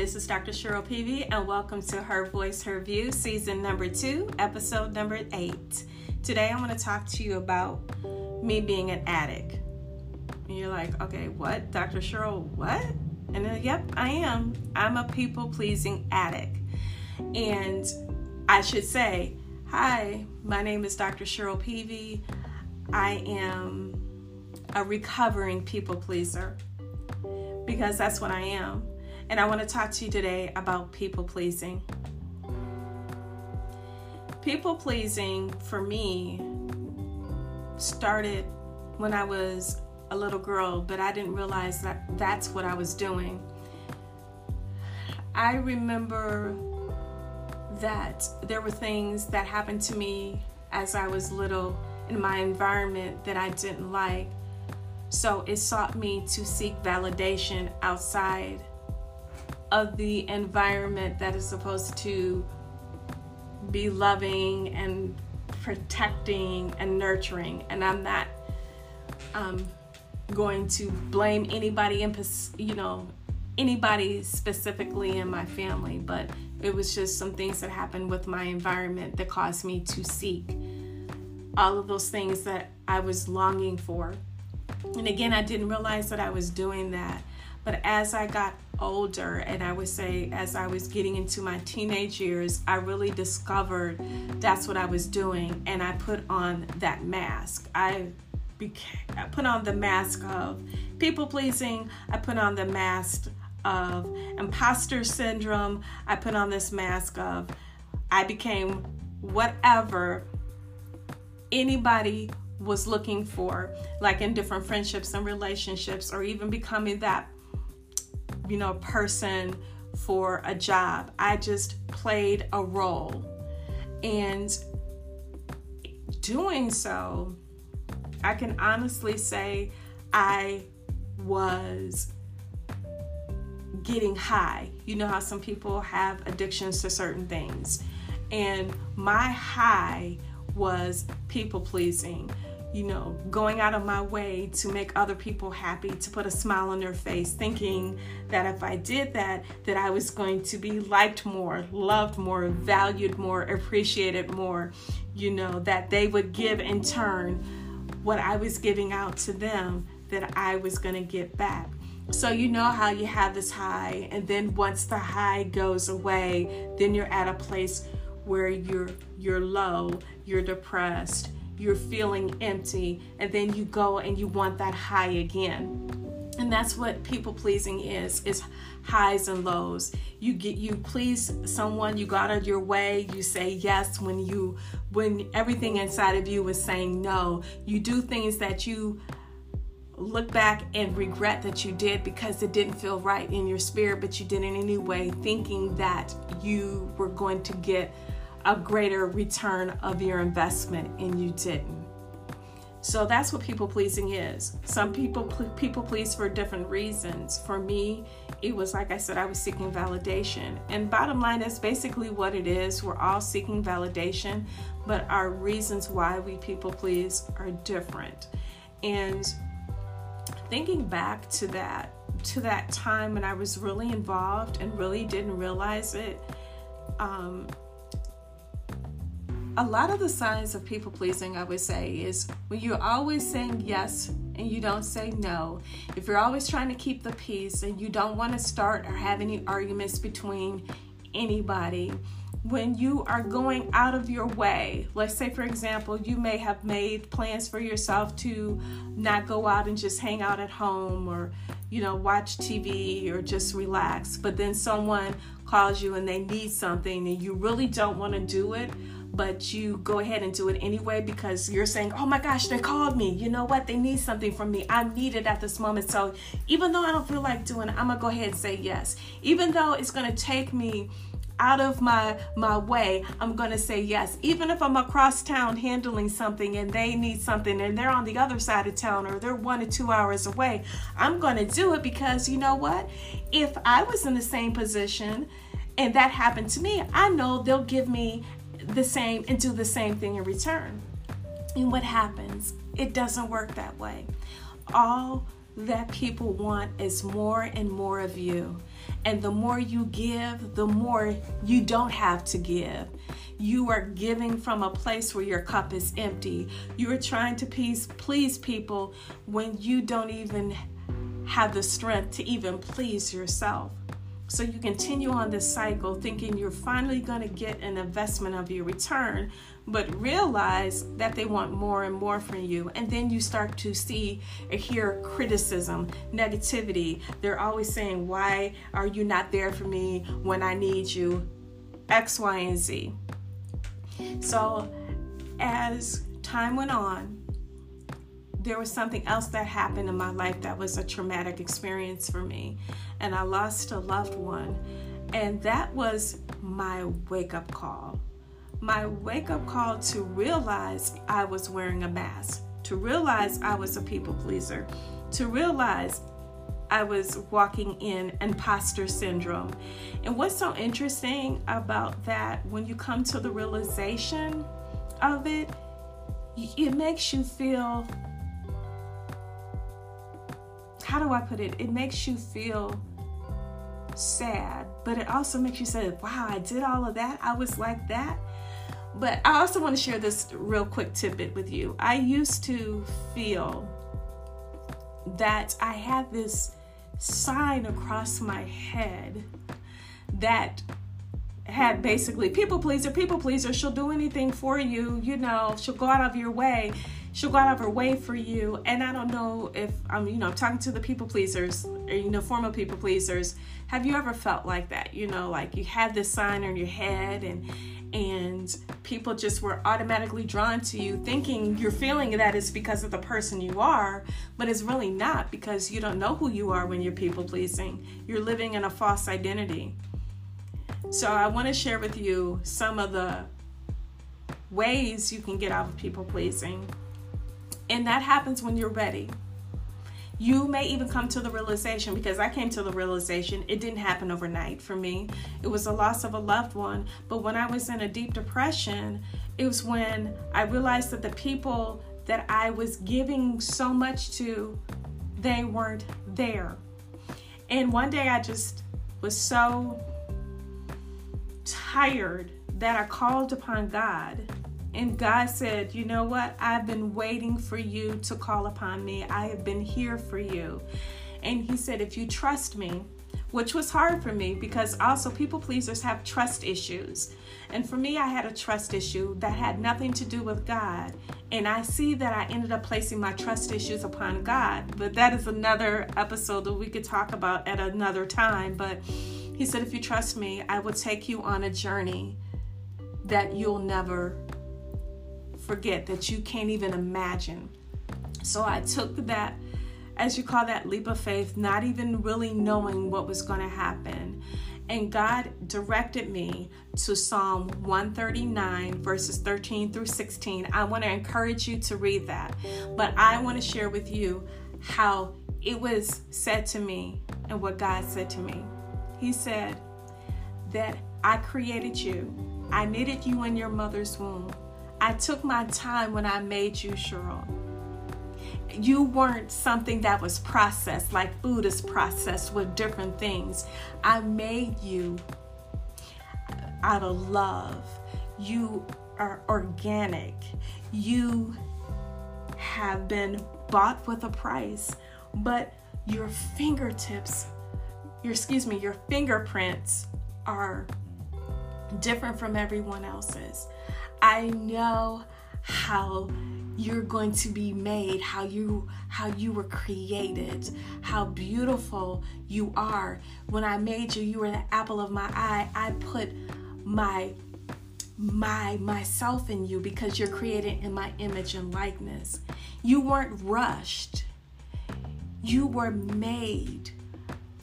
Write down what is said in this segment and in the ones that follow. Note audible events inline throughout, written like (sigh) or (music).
this is Dr. Cheryl Peavy, and welcome to Her Voice, Her View, season number two, episode number eight. Today, I'm going to talk to you about me being an addict. And you're like, okay, what? Dr. Cheryl, what? And then, yep, I am. I'm a people pleasing addict. And I should say, hi, my name is Dr. Cheryl Peavy. I am a recovering people pleaser because that's what I am. And I want to talk to you today about people pleasing. People pleasing for me started when I was a little girl, but I didn't realize that that's what I was doing. I remember that there were things that happened to me as I was little in my environment that I didn't like. So it sought me to seek validation outside of the environment that is supposed to be loving and protecting and nurturing. And I'm not um, going to blame anybody in, you know, anybody specifically in my family, but it was just some things that happened with my environment that caused me to seek all of those things that I was longing for. And again, I didn't realize that I was doing that. But as I got older, and I would say as I was getting into my teenage years, I really discovered that's what I was doing. And I put on that mask. I, I put on the mask of people pleasing, I put on the mask of imposter syndrome, I put on this mask of I became whatever anybody was looking for, like in different friendships and relationships, or even becoming that you know, person for a job. I just played a role. And doing so, I can honestly say I was getting high. You know how some people have addictions to certain things. And my high was people pleasing you know, going out of my way to make other people happy, to put a smile on their face, thinking that if I did that, that I was going to be liked more, loved more, valued more, appreciated more, you know, that they would give in turn what I was giving out to them that I was going to get back. So you know how you have this high and then once the high goes away, then you're at a place where you're you're low, you're depressed, you're feeling empty, and then you go and you want that high again. And that's what people pleasing is, is highs and lows. You get you please someone, you got out your way, you say yes when you when everything inside of you is saying no. You do things that you look back and regret that you did because it didn't feel right in your spirit, but you did it anyway, thinking that you were going to get a greater return of your investment and you didn't. So that's what people pleasing is. Some people people please for different reasons. For me, it was like I said I was seeking validation. And bottom line is basically what it is. We're all seeking validation, but our reasons why we people please are different. And thinking back to that to that time when I was really involved and really didn't realize it um, a lot of the signs of people pleasing, I would say, is when you're always saying yes and you don't say no. If you're always trying to keep the peace and you don't want to start or have any arguments between anybody. When you are going out of your way, let's say, for example, you may have made plans for yourself to not go out and just hang out at home or, you know, watch TV or just relax, but then someone calls you and they need something and you really don't want to do it but you go ahead and do it anyway because you're saying, oh my gosh, they called me. You know what? They need something from me. I need it at this moment. So even though I don't feel like doing it, I'm going to go ahead and say yes. Even though it's going to take me out of my my way i'm going to say yes even if i'm across town handling something and they need something and they're on the other side of town or they're one or two hours away i'm going to do it because you know what if i was in the same position and that happened to me i know they'll give me the same and do the same thing in return. And what happens? It doesn't work that way. All that people want is more and more of you. And the more you give, the more you don't have to give. You are giving from a place where your cup is empty. You are trying to please, please people when you don't even have the strength to even please yourself. So you continue on this cycle thinking you're finally going to get an investment of your return, but realize that they want more and more from you. And then you start to see or hear criticism, negativity. They're always saying, Why are you not there for me when I need you? X, Y, and Z. So as time went on, there was something else that happened in my life that was a traumatic experience for me. And I lost a loved one. And that was my wake up call. My wake up call to realize I was wearing a mask, to realize I was a people pleaser, to realize I was walking in imposter syndrome. And what's so interesting about that, when you come to the realization of it, it makes you feel how do I put it? It makes you feel sad, but it also makes you say, wow, I did all of that. I was like that. But I also want to share this real quick tidbit with you. I used to feel that I had this sign across my head that had basically people pleaser, people pleaser, she'll do anything for you, you know, she'll go out of your way she'll go out of her way for you. And I don't know if I'm, you know, I'm talking to the people pleasers or, you know, former people pleasers. Have you ever felt like that? You know, like you had this sign on your head and, and people just were automatically drawn to you thinking you're feeling that is because of the person you are, but it's really not because you don't know who you are when you're people pleasing. You're living in a false identity. So I want to share with you some of the ways you can get out of people pleasing and that happens when you're ready. You may even come to the realization because I came to the realization it didn't happen overnight for me. It was the loss of a loved one. But when I was in a deep depression, it was when I realized that the people that I was giving so much to, they weren't there. And one day I just was so tired that I called upon God and God said, You know what? I've been waiting for you to call upon me. I have been here for you. And He said, If you trust me, which was hard for me because also people pleasers have trust issues. And for me, I had a trust issue that had nothing to do with God. And I see that I ended up placing my trust issues upon God. But that is another episode that we could talk about at another time. But He said, If you trust me, I will take you on a journey that you'll never forget that you can't even imagine. So I took that, as you call that, leap of faith, not even really knowing what was going to happen. And God directed me to Psalm 139, verses 13 through 16. I want to encourage you to read that. But I want to share with you how it was said to me and what God said to me. He said that I created you, I knitted you in your mother's womb. I took my time when I made you, Cheryl. You weren't something that was processed like food is processed with different things. I made you out of love. You are organic. You have been bought with a price, but your fingertips, your excuse me, your fingerprints are different from everyone else's. I know how you're going to be made how you how you were created how beautiful you are. When i made you you were the apple of my eye. I put my my myself in you because you're created in my image and likeness. You weren't rushed. You were made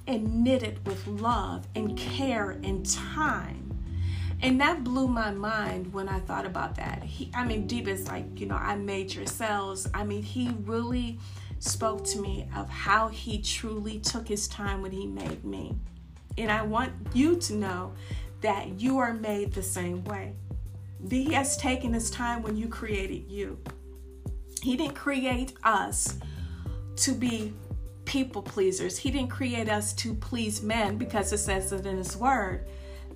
and knitted with love and care and time and that blew my mind when I thought about that. He, I mean, deep is like, you know, I made your cells. I mean, he really spoke to me of how he truly took his time when he made me. And I want you to know that you are made the same way. He has taken his time when you created you. He didn't create us to be people pleasers. He didn't create us to please men because it says it in His Word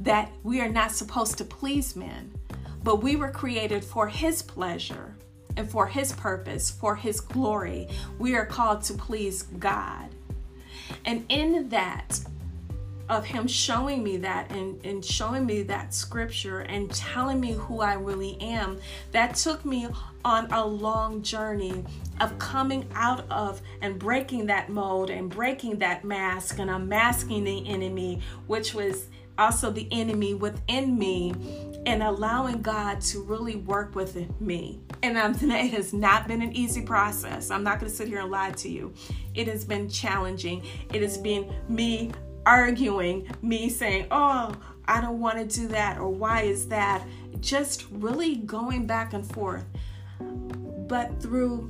that we are not supposed to please men, but we were created for His pleasure and for His purpose, for His glory. We are called to please God. And in that, of him showing me that and, and showing me that scripture and telling me who I really am, that took me on a long journey of coming out of and breaking that mold and breaking that mask and unmasking the enemy, which was also the enemy within me, and allowing God to really work with me. And um, (laughs) it has not been an easy process. I'm not going to sit here and lie to you. It has been challenging. It has been me arguing, me saying, oh, I don't want to do that, or why is that? Just really going back and forth. But through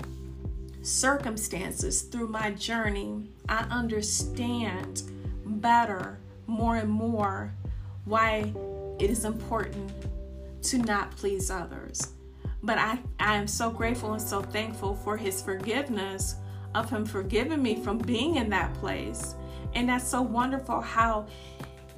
circumstances, through my journey, I understand better, more and more, why it is important to not please others. But I, I am so grateful and so thankful for his forgiveness of him forgiving me from being in that place and that's so wonderful how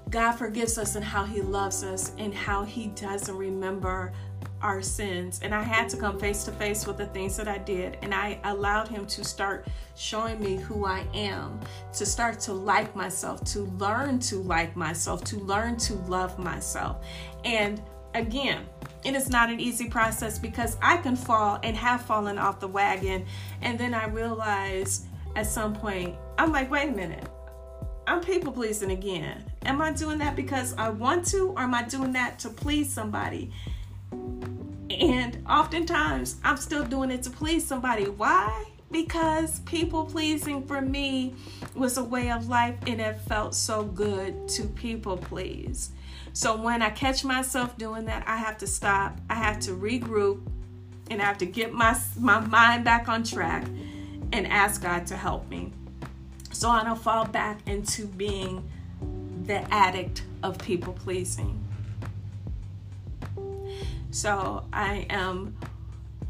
God forgives us and how He loves us and how He doesn't remember our sins. And I had to come face to face with the things that I did. And I allowed Him to start showing me who I am, to start to like myself, to learn to like myself, to learn to love myself. And again, it is not an easy process because I can fall and have fallen off the wagon. And then I realize at some point, I'm like, wait a minute. I'm people pleasing again. Am I doing that because I want to, or am I doing that to please somebody? And oftentimes, I'm still doing it to please somebody. Why? Because people pleasing for me was a way of life and it felt so good to people please. So when I catch myself doing that, I have to stop, I have to regroup, and I have to get my, my mind back on track and ask God to help me so I don't fall back into being the addict of people pleasing. So I am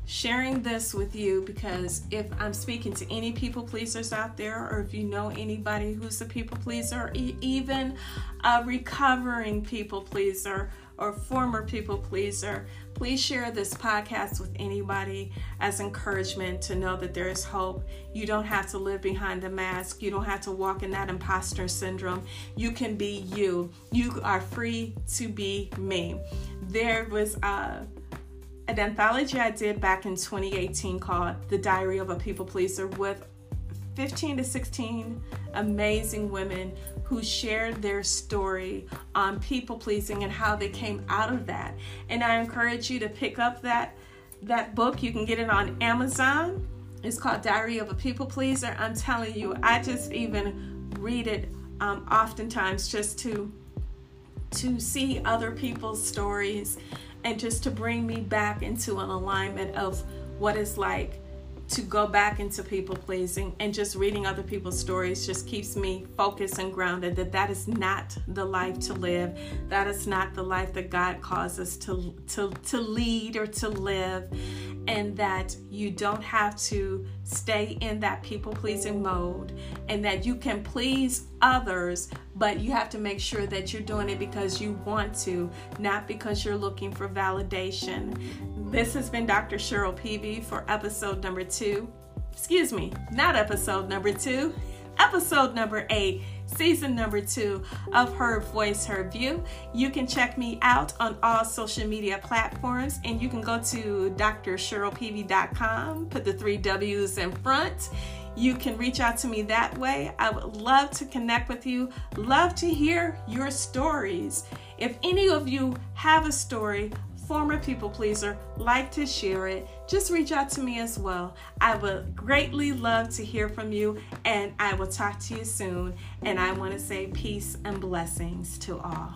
sharing this with you because if I'm speaking to any people pleasers out there, or if you know anybody who's a people pleaser, even a recovering people pleaser or former people pleaser, please share this podcast with anybody as encouragement to know that there is hope. You don't have to live behind a mask, you don't have to walk in that imposter syndrome. You can be you. You are free to be me. There was a an anthology I did back in 2018 called The Diary of a People Pleaser with 15 to 16 amazing women who shared their story on people pleasing and how they came out of that. And I encourage you to pick up that that book. You can get it on Amazon. It's called Diary of a People Pleaser. I'm telling you, I just even read it um, oftentimes just to to see other people's stories and just to bring me back into an alignment of what it's like to go back into people pleasing and just reading other people's stories just keeps me focused and grounded that that is not the life to live. That is not the life that god calls us to to to lead or to live. And that you don't have to stay in that people pleasing mode and that you can please others but you have to make sure that you're doing it because you want to not because you're looking for validation this has been Dr. Cheryl Peavy for episode number two. Excuse me, not episode number two, episode number eight, season number two of Her Voice, Her View. You can check me out on all social media platforms and you can go to drcherylpeavy.com, put the three W's in front. You can reach out to me that way. I would love to connect with you, love to hear your stories. If any of you have a story, former people pleaser, like to share it, just reach out to me as well. I would greatly love to hear from you, and I will talk to you soon. And I want to say peace and blessings to all.